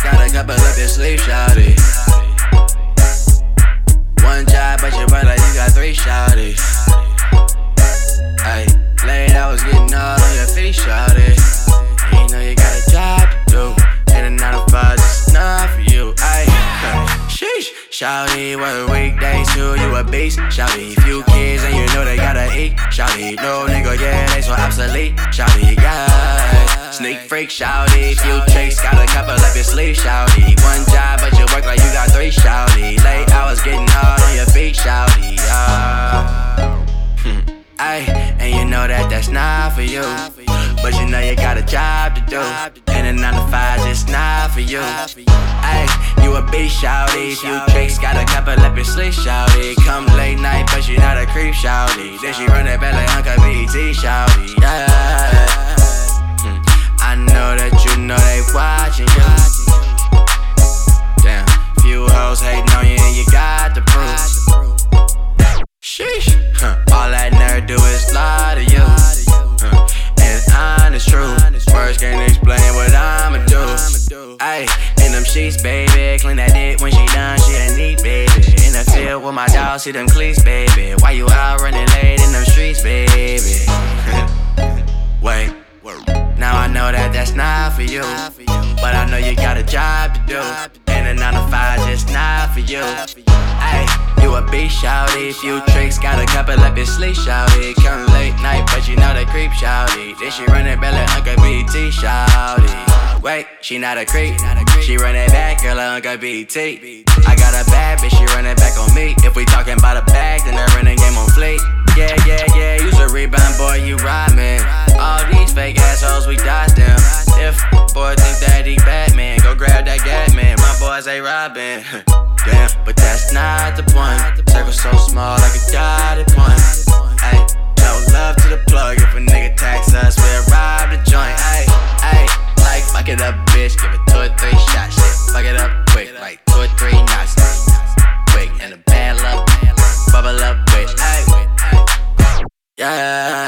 flex, Got a couple up your sleeve, shawty. One job, but you run like you got three, shawty. Hey, late, I was getting all on your feet, shawty. You know you got a job to do, and a nine to five just enough for you. Hey, sheesh, shawty, work weekdays too, you a beast, shawty. Few kids and you know they gotta eat, shawty. No nigga, yeah, they so obsolete, shawty. Yeah. Sneak freak, shouty, few tricks, got a couple up your sleeve. Shouty, one job, but you work like you got three. Shouty, late hours getting hard on your feet. Shouty, yeah. Ayy, and you know that that's not for you. But you know you got a job to do. And a 9 to 5 just not for you. Ayy, you a beast, shouty. Few tricks, got a couple up your sleeve, shouty. Come late night, but you not a creep, shouty. Then she run it back like Uncle BT, shouty. Yeah. Uh, do is lie to you. Huh. And honest truth. Words can't explain what I'ma do. Ayy, in them sheets, baby. Clean that dick when she done, she a neat, baby. In the field with my dog, see them cleats, baby. Why you out running late in them streets, baby? Wait, now I know that that's not for you. But I know you got a job to do. A 9 to 5 just not for you. Ayy, you a beast, shouty. Few tricks, got a couple up your sleeve, shouty. Come late night, but you know they creep, shouty. Then she run it back like Uncle BT, shouty. Wait, she not a creep. She run it back, girl, like Uncle BT. I got a bad bitch, she run it back on me. If we talking about a bag, then I run a game on fleet. Yeah, yeah, yeah, you's a rebound boy, you man. All these fake assholes, we dodge them. If boy as they robbing. Damn, but that's not the point. Circle so small, like a dotted point. Ayy, no love to the plug. If a nigga tax us, we'll rob the joint. Ayy, ayy, like fuck it up, bitch. Give it two or three shots. Shit, fuck it up quick, like two or three knots. Quick, and a bad luck, bubble up, bitch. Ayy, yeah.